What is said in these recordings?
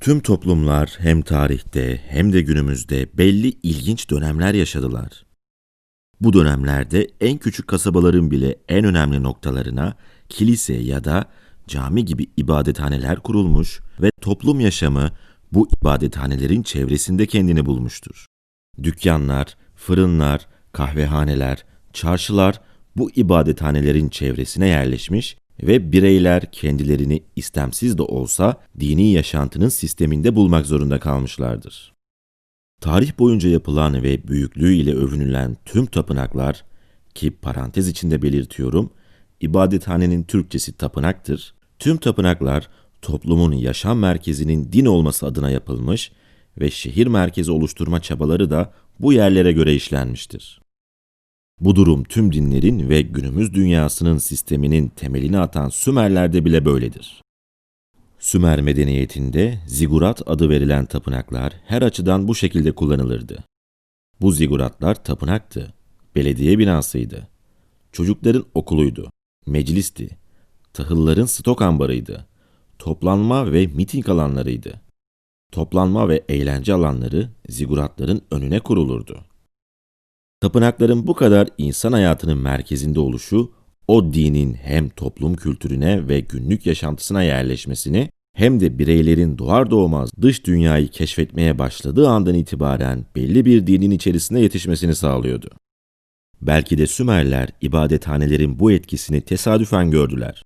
Tüm toplumlar hem tarihte hem de günümüzde belli ilginç dönemler yaşadılar. Bu dönemlerde en küçük kasabaların bile en önemli noktalarına kilise ya da cami gibi ibadethaneler kurulmuş ve toplum yaşamı bu ibadethanelerin çevresinde kendini bulmuştur. Dükkanlar, fırınlar, kahvehaneler, çarşılar bu ibadethanelerin çevresine yerleşmiş ve bireyler kendilerini istemsiz de olsa dini yaşantının sisteminde bulmak zorunda kalmışlardır. Tarih boyunca yapılan ve büyüklüğüyle övünülen tüm tapınaklar ki parantez içinde belirtiyorum, ibadethanenin Türkçesi tapınaktır. Tüm tapınaklar toplumun yaşam merkezinin din olması adına yapılmış ve şehir merkezi oluşturma çabaları da bu yerlere göre işlenmiştir. Bu durum tüm dinlerin ve günümüz dünyasının sisteminin temelini atan Sümerlerde bile böyledir. Sümer medeniyetinde zigurat adı verilen tapınaklar her açıdan bu şekilde kullanılırdı. Bu ziguratlar tapınaktı, belediye binasıydı, çocukların okuluydu, meclisti, tahılların stok ambarıydı, toplanma ve miting alanlarıydı. Toplanma ve eğlence alanları ziguratların önüne kurulurdu. Tapınakların bu kadar insan hayatının merkezinde oluşu, o dinin hem toplum kültürüne ve günlük yaşantısına yerleşmesini hem de bireylerin doğar doğmaz dış dünyayı keşfetmeye başladığı andan itibaren belli bir dinin içerisine yetişmesini sağlıyordu. Belki de Sümerler ibadethanelerin bu etkisini tesadüfen gördüler.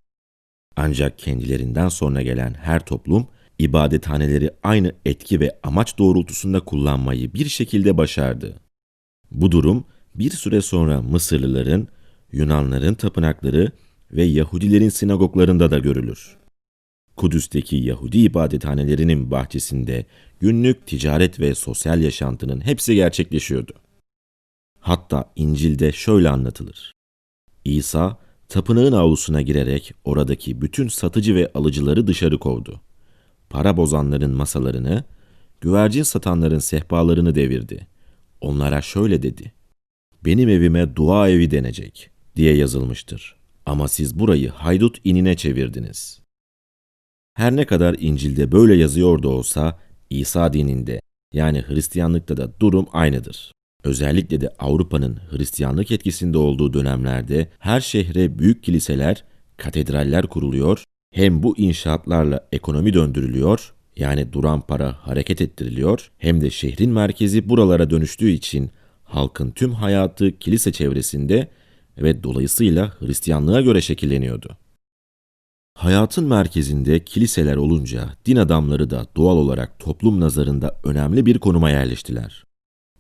Ancak kendilerinden sonra gelen her toplum ibadethaneleri aynı etki ve amaç doğrultusunda kullanmayı bir şekilde başardı. Bu durum bir süre sonra Mısırlıların, Yunanların tapınakları ve Yahudilerin sinagoglarında da görülür. Kudüs'teki Yahudi ibadethanelerinin bahçesinde günlük ticaret ve sosyal yaşantının hepsi gerçekleşiyordu. Hatta İncil'de şöyle anlatılır. İsa, tapınağın avlusuna girerek oradaki bütün satıcı ve alıcıları dışarı kovdu. Para bozanların masalarını, güvercin satanların sehpalarını devirdi. Onlara şöyle dedi. Benim evime dua evi denecek diye yazılmıştır. Ama siz burayı haydut inine çevirdiniz. Her ne kadar İncil'de böyle yazıyor da olsa İsa dininde yani Hristiyanlıkta da durum aynıdır. Özellikle de Avrupa'nın Hristiyanlık etkisinde olduğu dönemlerde her şehre büyük kiliseler, katedraller kuruluyor, hem bu inşaatlarla ekonomi döndürülüyor, yani duran para hareket ettiriliyor, hem de şehrin merkezi buralara dönüştüğü için halkın tüm hayatı kilise çevresinde ve dolayısıyla Hristiyanlığa göre şekilleniyordu. Hayatın merkezinde kiliseler olunca din adamları da doğal olarak toplum nazarında önemli bir konuma yerleştiler.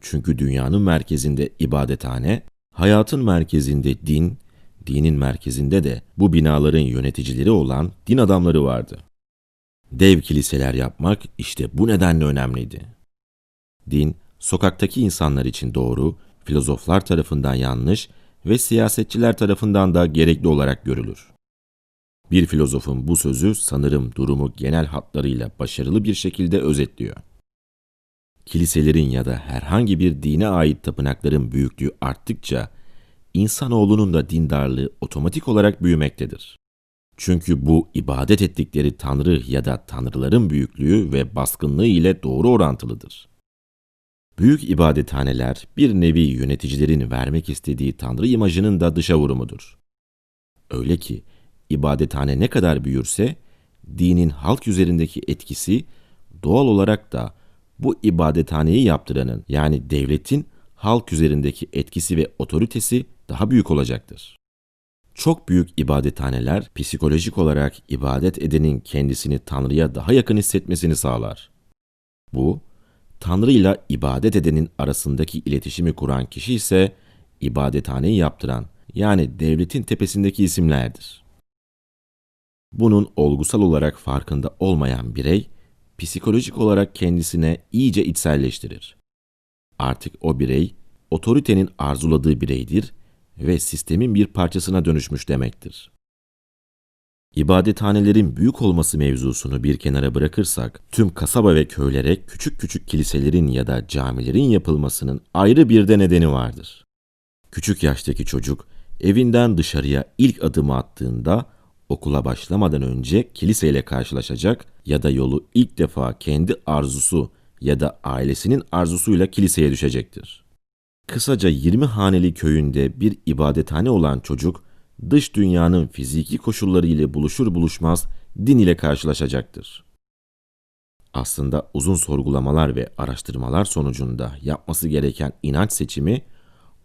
Çünkü dünyanın merkezinde ibadethane, hayatın merkezinde din, dinin merkezinde de bu binaların yöneticileri olan din adamları vardı. Dev kiliseler yapmak işte bu nedenle önemliydi. Din, sokaktaki insanlar için doğru, filozoflar tarafından yanlış ve siyasetçiler tarafından da gerekli olarak görülür. Bir filozofun bu sözü sanırım durumu genel hatlarıyla başarılı bir şekilde özetliyor. Kiliselerin ya da herhangi bir dine ait tapınakların büyüklüğü arttıkça insanoğlunun da dindarlığı otomatik olarak büyümektedir. Çünkü bu ibadet ettikleri tanrı ya da tanrıların büyüklüğü ve baskınlığı ile doğru orantılıdır. Büyük ibadethaneler bir nevi yöneticilerin vermek istediği tanrı imajının da dışa vurumudur. Öyle ki ibadethane ne kadar büyürse dinin halk üzerindeki etkisi doğal olarak da bu ibadethaneyi yaptıranın yani devletin halk üzerindeki etkisi ve otoritesi daha büyük olacaktır. Çok büyük ibadethaneler psikolojik olarak ibadet edenin kendisini Tanrı'ya daha yakın hissetmesini sağlar. Bu, Tanrı ile ibadet edenin arasındaki iletişimi kuran kişi ise ibadethaneyi yaptıran yani devletin tepesindeki isimlerdir. Bunun olgusal olarak farkında olmayan birey, psikolojik olarak kendisine iyice içselleştirir. Artık o birey, otoritenin arzuladığı bireydir ve sistemin bir parçasına dönüşmüş demektir. İbadethanelerin büyük olması mevzusunu bir kenara bırakırsak, tüm kasaba ve köylere küçük küçük kiliselerin ya da camilerin yapılmasının ayrı bir de nedeni vardır. Küçük yaştaki çocuk evinden dışarıya ilk adımı attığında okula başlamadan önce kiliseyle karşılaşacak ya da yolu ilk defa kendi arzusu ya da ailesinin arzusuyla kiliseye düşecektir. Kısaca 20 haneli köyünde bir ibadethane olan çocuk, dış dünyanın fiziki koşulları ile buluşur buluşmaz din ile karşılaşacaktır. Aslında uzun sorgulamalar ve araştırmalar sonucunda yapması gereken inanç seçimi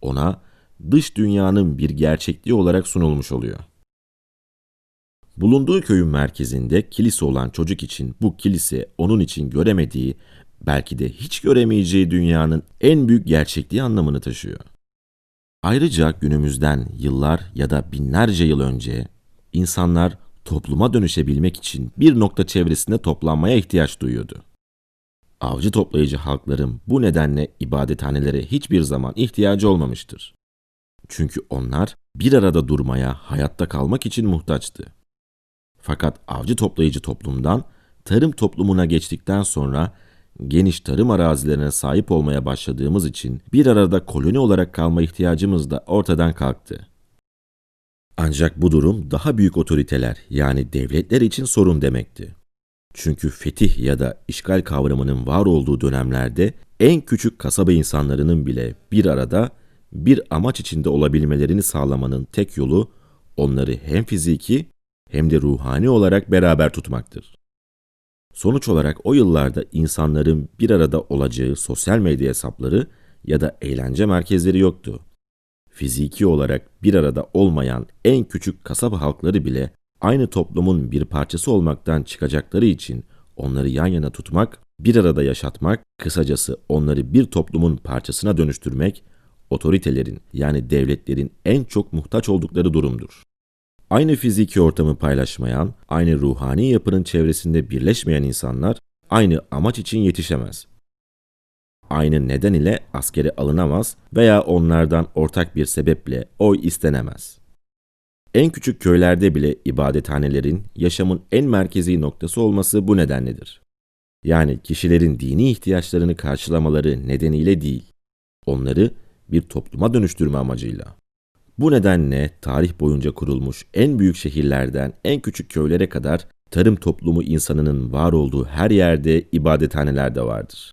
ona dış dünyanın bir gerçekliği olarak sunulmuş oluyor. Bulunduğu köyün merkezinde kilise olan çocuk için bu kilise onun için göremediği, belki de hiç göremeyeceği dünyanın en büyük gerçekliği anlamını taşıyor. Ayrıca günümüzden yıllar ya da binlerce yıl önce insanlar topluma dönüşebilmek için bir nokta çevresinde toplanmaya ihtiyaç duyuyordu. Avcı toplayıcı halkların bu nedenle ibadethanelere hiçbir zaman ihtiyacı olmamıştır. Çünkü onlar bir arada durmaya, hayatta kalmak için muhtaçtı. Fakat avcı toplayıcı toplumdan tarım toplumuna geçtikten sonra geniş tarım arazilerine sahip olmaya başladığımız için bir arada koloni olarak kalma ihtiyacımız da ortadan kalktı. Ancak bu durum daha büyük otoriteler yani devletler için sorun demekti. Çünkü fetih ya da işgal kavramının var olduğu dönemlerde en küçük kasaba insanlarının bile bir arada bir amaç içinde olabilmelerini sağlamanın tek yolu onları hem fiziki hem de ruhani olarak beraber tutmaktır. Sonuç olarak o yıllarda insanların bir arada olacağı sosyal medya hesapları ya da eğlence merkezleri yoktu. Fiziki olarak bir arada olmayan en küçük kasaba halkları bile aynı toplumun bir parçası olmaktan çıkacakları için onları yan yana tutmak, bir arada yaşatmak, kısacası onları bir toplumun parçasına dönüştürmek, otoritelerin yani devletlerin en çok muhtaç oldukları durumdur. Aynı fiziki ortamı paylaşmayan, aynı ruhani yapının çevresinde birleşmeyen insanlar aynı amaç için yetişemez. Aynı neden ile askere alınamaz veya onlardan ortak bir sebeple oy istenemez. En küçük köylerde bile ibadethanelerin yaşamın en merkezi noktası olması bu nedenledir. Yani kişilerin dini ihtiyaçlarını karşılamaları nedeniyle değil, onları bir topluma dönüştürme amacıyla. Bu nedenle tarih boyunca kurulmuş en büyük şehirlerden en küçük köylere kadar tarım toplumu insanının var olduğu her yerde ibadethaneler de vardır.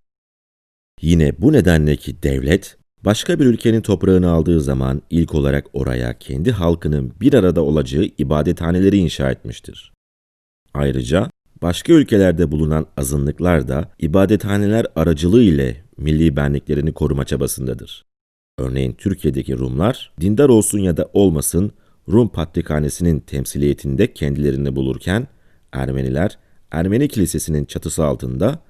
Yine bu nedenle ki devlet başka bir ülkenin toprağını aldığı zaman ilk olarak oraya kendi halkının bir arada olacağı ibadethaneleri inşa etmiştir. Ayrıca başka ülkelerde bulunan azınlıklar da ibadethaneler aracılığı ile milli benliklerini koruma çabasındadır. Örneğin Türkiye'deki Rumlar, dindar olsun ya da olmasın Rum Patrikhanesi'nin temsiliyetinde kendilerini bulurken, Ermeniler, Ermeni Kilisesi'nin çatısı altında,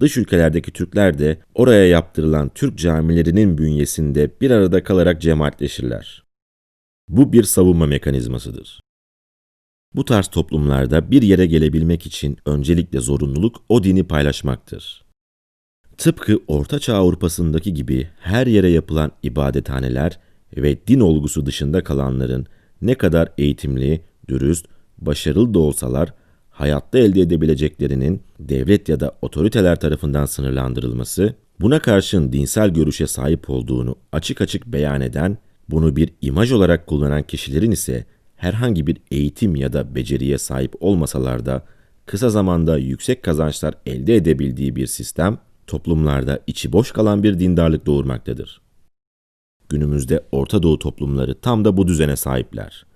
dış ülkelerdeki Türkler de oraya yaptırılan Türk camilerinin bünyesinde bir arada kalarak cemaatleşirler. Bu bir savunma mekanizmasıdır. Bu tarz toplumlarda bir yere gelebilmek için öncelikle zorunluluk o dini paylaşmaktır. Tıpkı Orta Çağ Avrupa'sındaki gibi her yere yapılan ibadethaneler ve din olgusu dışında kalanların ne kadar eğitimli, dürüst, başarılı da olsalar hayatta elde edebileceklerinin devlet ya da otoriteler tarafından sınırlandırılması, buna karşın dinsel görüşe sahip olduğunu açık açık beyan eden, bunu bir imaj olarak kullanan kişilerin ise herhangi bir eğitim ya da beceriye sahip olmasalar da kısa zamanda yüksek kazançlar elde edebildiği bir sistem, toplumlarda içi boş kalan bir dindarlık doğurmaktadır. Günümüzde Orta Doğu toplumları tam da bu düzene sahipler.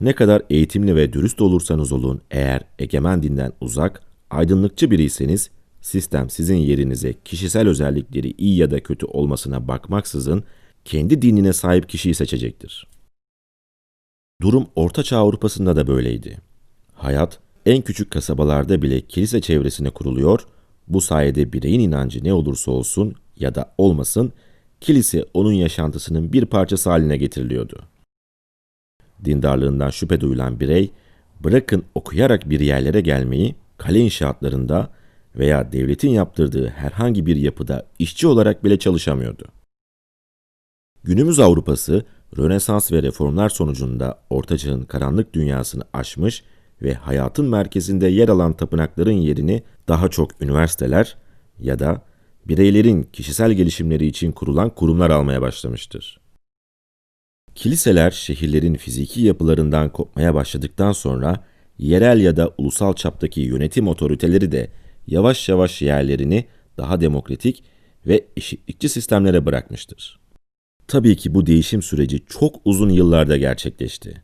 Ne kadar eğitimli ve dürüst olursanız olun eğer egemen dinden uzak, aydınlıkçı biriyseniz sistem sizin yerinize kişisel özellikleri iyi ya da kötü olmasına bakmaksızın kendi dinine sahip kişiyi seçecektir. Durum Orta Çağ Avrupa'sında da böyleydi. Hayat en küçük kasabalarda bile kilise çevresine kuruluyor bu sayede bireyin inancı ne olursa olsun ya da olmasın, kilise onun yaşantısının bir parçası haline getiriliyordu. Dindarlığından şüphe duyulan birey, bırakın okuyarak bir yerlere gelmeyi, kale inşaatlarında veya devletin yaptırdığı herhangi bir yapıda işçi olarak bile çalışamıyordu. Günümüz Avrupası, Rönesans ve reformlar sonucunda Ortaçağ'ın karanlık dünyasını aşmış ve hayatın merkezinde yer alan tapınakların yerini daha çok üniversiteler ya da bireylerin kişisel gelişimleri için kurulan kurumlar almaya başlamıştır. Kiliseler şehirlerin fiziki yapılarından kopmaya başladıktan sonra yerel ya da ulusal çaptaki yönetim otoriteleri de yavaş yavaş yerlerini daha demokratik ve eşitlikçi sistemlere bırakmıştır. Tabii ki bu değişim süreci çok uzun yıllarda gerçekleşti.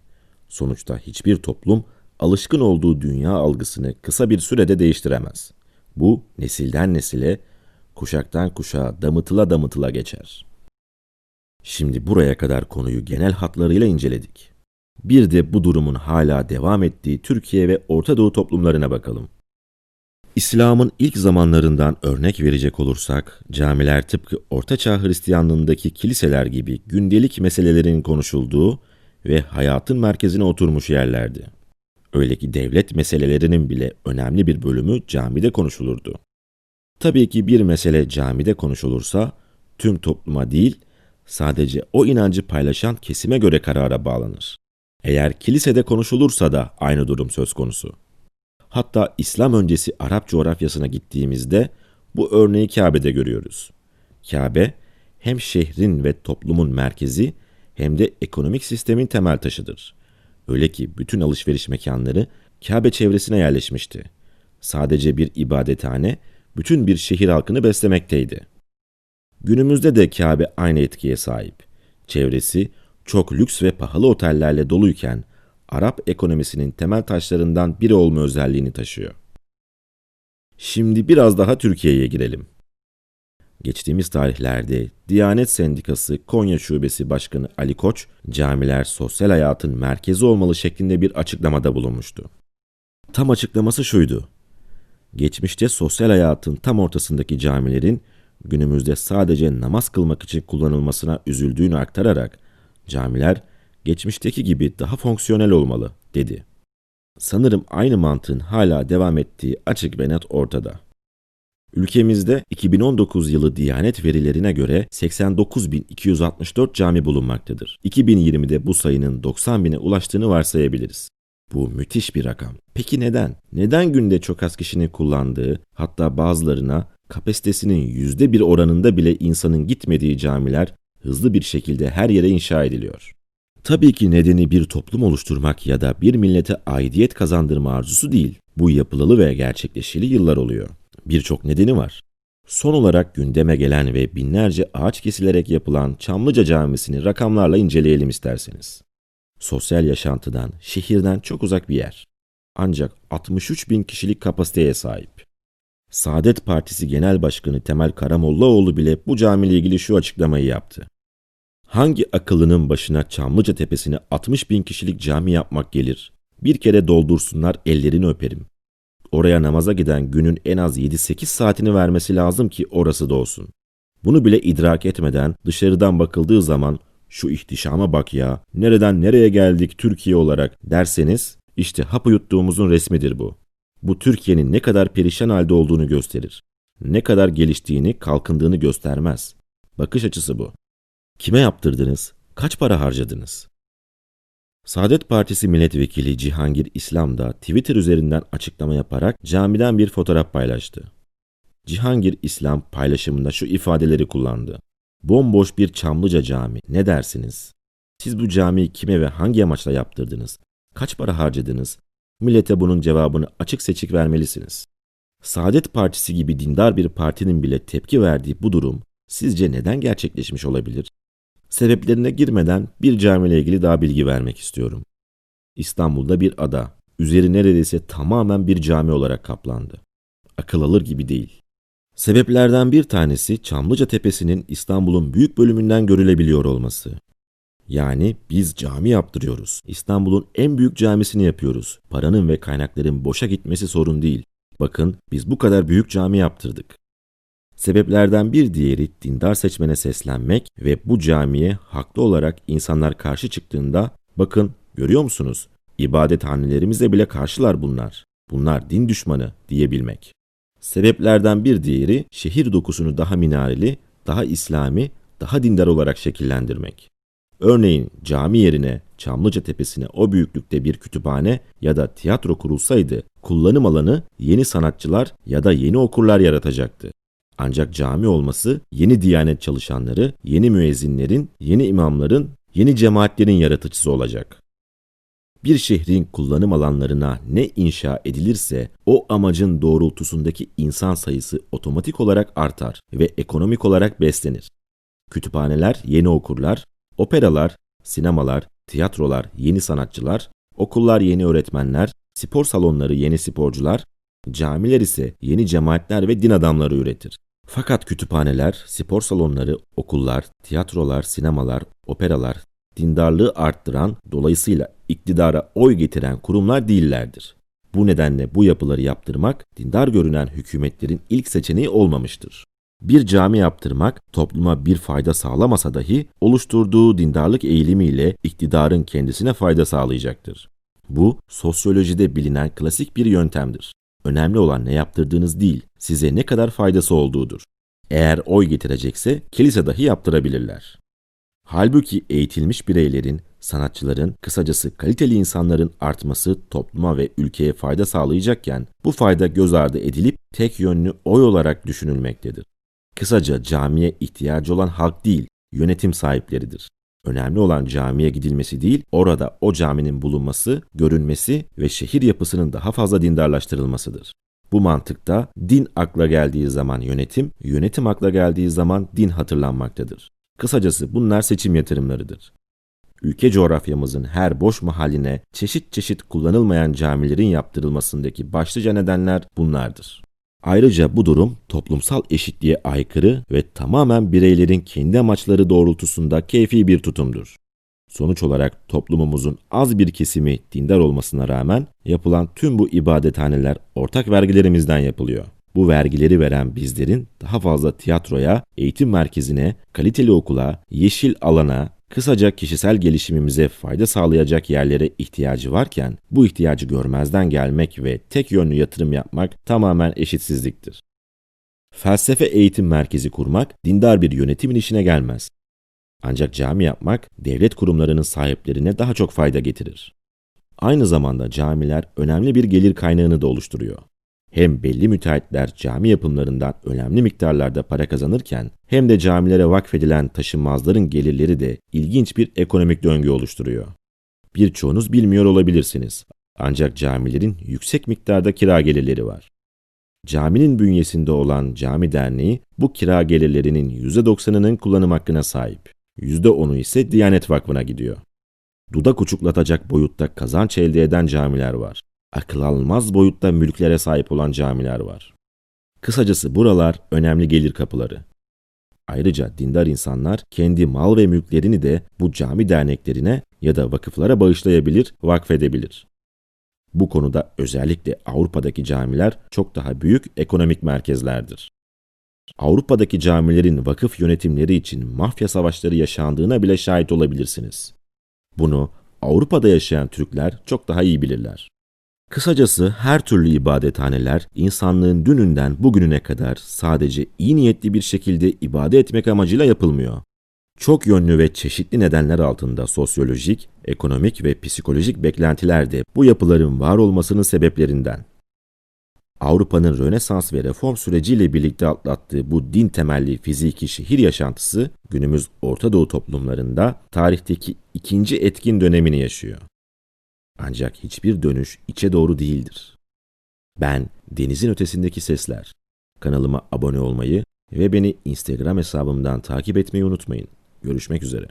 Sonuçta hiçbir toplum alışkın olduğu dünya algısını kısa bir sürede değiştiremez. Bu nesilden nesile, kuşaktan kuşağa damıtıla damıtıla geçer. Şimdi buraya kadar konuyu genel hatlarıyla inceledik. Bir de bu durumun hala devam ettiği Türkiye ve Orta Doğu toplumlarına bakalım. İslam'ın ilk zamanlarından örnek verecek olursak, camiler tıpkı Ortaçağ Hristiyanlığındaki kiliseler gibi gündelik meselelerin konuşulduğu ve hayatın merkezine oturmuş yerlerdi. Öyle ki devlet meselelerinin bile önemli bir bölümü camide konuşulurdu. Tabii ki bir mesele camide konuşulursa tüm topluma değil, sadece o inancı paylaşan kesime göre karara bağlanır. Eğer kilisede konuşulursa da aynı durum söz konusu. Hatta İslam öncesi Arap coğrafyasına gittiğimizde bu örneği Kabe'de görüyoruz. Kabe hem şehrin ve toplumun merkezi hem de ekonomik sistemin temel taşıdır. Öyle ki bütün alışveriş mekanları Kabe çevresine yerleşmişti. Sadece bir ibadethane bütün bir şehir halkını beslemekteydi. Günümüzde de Kabe aynı etkiye sahip. Çevresi çok lüks ve pahalı otellerle doluyken Arap ekonomisinin temel taşlarından biri olma özelliğini taşıyor. Şimdi biraz daha Türkiye'ye girelim. Geçtiğimiz tarihlerde Diyanet Sendikası Konya Şubesi Başkanı Ali Koç, camiler sosyal hayatın merkezi olmalı şeklinde bir açıklamada bulunmuştu. Tam açıklaması şuydu. Geçmişte sosyal hayatın tam ortasındaki camilerin günümüzde sadece namaz kılmak için kullanılmasına üzüldüğünü aktararak camiler geçmişteki gibi daha fonksiyonel olmalı dedi. Sanırım aynı mantığın hala devam ettiği açık ve net ortada. Ülkemizde 2019 yılı Diyanet verilerine göre 89.264 cami bulunmaktadır. 2020'de bu sayının 90 bine ulaştığını varsayabiliriz. Bu müthiş bir rakam. Peki neden? Neden günde çok az kişinin kullandığı, hatta bazılarına kapasitesinin yüzde bir oranında bile insanın gitmediği camiler hızlı bir şekilde her yere inşa ediliyor? Tabii ki nedeni bir toplum oluşturmak ya da bir millete aidiyet kazandırma arzusu değil. Bu yapılalı ve gerçekleşili yıllar oluyor. Birçok nedeni var. Son olarak gündeme gelen ve binlerce ağaç kesilerek yapılan Çamlıca Camisi'ni rakamlarla inceleyelim isterseniz. Sosyal yaşantıdan, şehirden çok uzak bir yer. Ancak 63 bin kişilik kapasiteye sahip. Saadet Partisi Genel Başkanı Temel Karamollaoğlu bile bu camiyle ilgili şu açıklamayı yaptı. Hangi akıllının başına Çamlıca Tepesi'ne 60 bin kişilik cami yapmak gelir? Bir kere doldursunlar ellerini öperim. Oraya namaza giden günün en az 7-8 saatini vermesi lazım ki orası da olsun. Bunu bile idrak etmeden dışarıdan bakıldığı zaman şu ihtişama bak ya, nereden nereye geldik Türkiye olarak derseniz işte hapı yuttuğumuzun resmidir bu. Bu Türkiye'nin ne kadar perişan halde olduğunu gösterir. Ne kadar geliştiğini, kalkındığını göstermez. Bakış açısı bu. Kime yaptırdınız? Kaç para harcadınız? Saadet Partisi milletvekili Cihangir İslam da Twitter üzerinden açıklama yaparak camiden bir fotoğraf paylaştı. Cihangir İslam paylaşımında şu ifadeleri kullandı. Bomboş bir Çamlıca cami ne dersiniz? Siz bu camiyi kime ve hangi amaçla yaptırdınız? Kaç para harcadınız? Millete bunun cevabını açık seçik vermelisiniz. Saadet Partisi gibi dindar bir partinin bile tepki verdiği bu durum sizce neden gerçekleşmiş olabilir? Sebeplerine girmeden bir camiyle ilgili daha bilgi vermek istiyorum. İstanbul'da bir ada, üzeri neredeyse tamamen bir cami olarak kaplandı. Akıl alır gibi değil. Sebeplerden bir tanesi Çamlıca Tepesi'nin İstanbul'un büyük bölümünden görülebiliyor olması. Yani biz cami yaptırıyoruz. İstanbul'un en büyük camisini yapıyoruz. Paranın ve kaynakların boşa gitmesi sorun değil. Bakın biz bu kadar büyük cami yaptırdık. Sebeplerden bir diğeri dindar seçmene seslenmek ve bu camiye haklı olarak insanlar karşı çıktığında bakın görüyor musunuz? İbadethanelerimize bile karşılar bunlar. Bunlar din düşmanı diyebilmek. Sebeplerden bir diğeri şehir dokusunu daha minareli, daha İslami, daha dindar olarak şekillendirmek. Örneğin cami yerine Çamlıca Tepesi'ne o büyüklükte bir kütüphane ya da tiyatro kurulsaydı kullanım alanı yeni sanatçılar ya da yeni okurlar yaratacaktı. Ancak cami olması yeni diyanet çalışanları, yeni müezzinlerin, yeni imamların, yeni cemaatlerin yaratıcısı olacak. Bir şehrin kullanım alanlarına ne inşa edilirse o amacın doğrultusundaki insan sayısı otomatik olarak artar ve ekonomik olarak beslenir. Kütüphaneler yeni okurlar, operalar, sinemalar, tiyatrolar yeni sanatçılar, okullar yeni öğretmenler, spor salonları yeni sporcular, camiler ise yeni cemaatler ve din adamları üretir. Fakat kütüphaneler, spor salonları, okullar, tiyatrolar, sinemalar, operalar, dindarlığı arttıran, dolayısıyla iktidara oy getiren kurumlar değillerdir. Bu nedenle bu yapıları yaptırmak, dindar görünen hükümetlerin ilk seçeneği olmamıştır. Bir cami yaptırmak topluma bir fayda sağlamasa dahi oluşturduğu dindarlık eğilimiyle iktidarın kendisine fayda sağlayacaktır. Bu sosyolojide bilinen klasik bir yöntemdir. Önemli olan ne yaptırdığınız değil, size ne kadar faydası olduğudur. Eğer oy getirecekse kilise dahi yaptırabilirler. Halbuki eğitilmiş bireylerin, sanatçıların, kısacası kaliteli insanların artması topluma ve ülkeye fayda sağlayacakken bu fayda göz ardı edilip tek yönlü oy olarak düşünülmektedir. Kısaca camiye ihtiyacı olan halk değil, yönetim sahipleridir. Önemli olan camiye gidilmesi değil, orada o caminin bulunması, görünmesi ve şehir yapısının daha fazla dindarlaştırılmasıdır. Bu mantıkta din akla geldiği zaman yönetim, yönetim akla geldiği zaman din hatırlanmaktadır. Kısacası bunlar seçim yatırımlarıdır. Ülke coğrafyamızın her boş mahalline çeşit çeşit kullanılmayan camilerin yaptırılmasındaki başlıca nedenler bunlardır. Ayrıca bu durum toplumsal eşitliğe aykırı ve tamamen bireylerin kendi amaçları doğrultusunda keyfi bir tutumdur. Sonuç olarak toplumumuzun az bir kesimi dindar olmasına rağmen yapılan tüm bu ibadethaneler ortak vergilerimizden yapılıyor. Bu vergileri veren bizlerin daha fazla tiyatroya, eğitim merkezine, kaliteli okula, yeşil alana, kısaca kişisel gelişimimize fayda sağlayacak yerlere ihtiyacı varken bu ihtiyacı görmezden gelmek ve tek yönlü yatırım yapmak tamamen eşitsizliktir. Felsefe eğitim merkezi kurmak dindar bir yönetimin işine gelmez. Ancak cami yapmak devlet kurumlarının sahiplerine daha çok fayda getirir. Aynı zamanda camiler önemli bir gelir kaynağını da oluşturuyor. Hem belli müteahhitler cami yapımlarından önemli miktarlarda para kazanırken hem de camilere vakfedilen taşınmazların gelirleri de ilginç bir ekonomik döngü oluşturuyor. Birçoğunuz bilmiyor olabilirsiniz. Ancak camilerin yüksek miktarda kira gelirleri var. Caminin bünyesinde olan cami derneği bu kira gelirlerinin %90'ının kullanım hakkına sahip. %10'u ise Diyanet Vakfı'na gidiyor. Dudak uçuklatacak boyutta kazanç elde eden camiler var akıl almaz boyutta mülklere sahip olan camiler var. Kısacası buralar önemli gelir kapıları. Ayrıca dindar insanlar kendi mal ve mülklerini de bu cami derneklerine ya da vakıflara bağışlayabilir, vakfedebilir. Bu konuda özellikle Avrupa'daki camiler çok daha büyük ekonomik merkezlerdir. Avrupa'daki camilerin vakıf yönetimleri için mafya savaşları yaşandığına bile şahit olabilirsiniz. Bunu Avrupa'da yaşayan Türkler çok daha iyi bilirler. Kısacası her türlü ibadethaneler insanlığın dününden bugününe kadar sadece iyi niyetli bir şekilde ibadet etmek amacıyla yapılmıyor. Çok yönlü ve çeşitli nedenler altında sosyolojik, ekonomik ve psikolojik beklentiler de bu yapıların var olmasının sebeplerinden. Avrupa'nın Rönesans ve reform süreciyle birlikte atlattığı bu din temelli fiziki şehir yaşantısı günümüz Orta Doğu toplumlarında tarihteki ikinci etkin dönemini yaşıyor. Ancak hiçbir dönüş içe doğru değildir. Ben denizin ötesindeki sesler. Kanalıma abone olmayı ve beni Instagram hesabımdan takip etmeyi unutmayın. Görüşmek üzere.